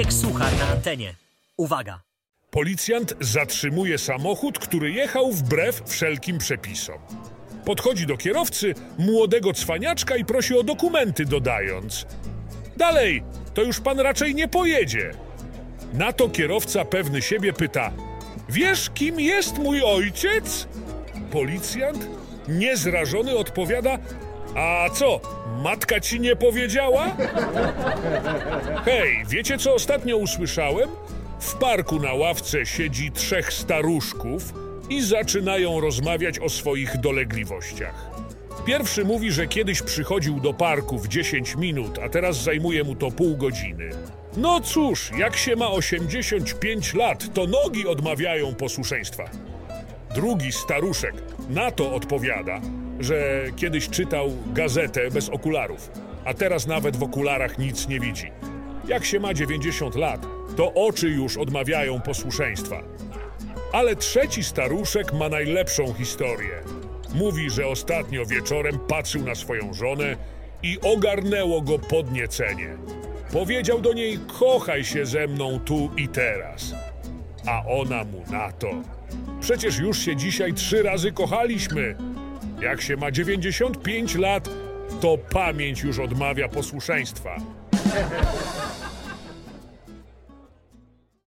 Człowiek suchar na antenie. Uwaga! Policjant zatrzymuje samochód, który jechał wbrew wszelkim przepisom. Podchodzi do kierowcy, młodego cwaniaczka i prosi o dokumenty, dodając: Dalej, to już pan raczej nie pojedzie. Na to kierowca pewny siebie pyta: Wiesz, kim jest mój ojciec? Policjant, niezrażony, odpowiada: A co, matka ci nie powiedziała? Hej, wiecie co ostatnio usłyszałem? W parku na ławce siedzi trzech staruszków i zaczynają rozmawiać o swoich dolegliwościach. Pierwszy mówi, że kiedyś przychodził do parku w 10 minut, a teraz zajmuje mu to pół godziny. No cóż, jak się ma 85 lat, to nogi odmawiają posłuszeństwa. Drugi staruszek na to odpowiada, że kiedyś czytał gazetę bez okularów, a teraz nawet w okularach nic nie widzi. Jak się ma 90 lat, to oczy już odmawiają posłuszeństwa. Ale trzeci staruszek ma najlepszą historię. Mówi, że ostatnio wieczorem patrzył na swoją żonę i ogarnęło go podniecenie. Powiedział do niej: Kochaj się ze mną tu i teraz. A ona mu na to. Przecież już się dzisiaj trzy razy kochaliśmy. Jak się ma 95 lat, to pamięć już odmawia posłuszeństwa.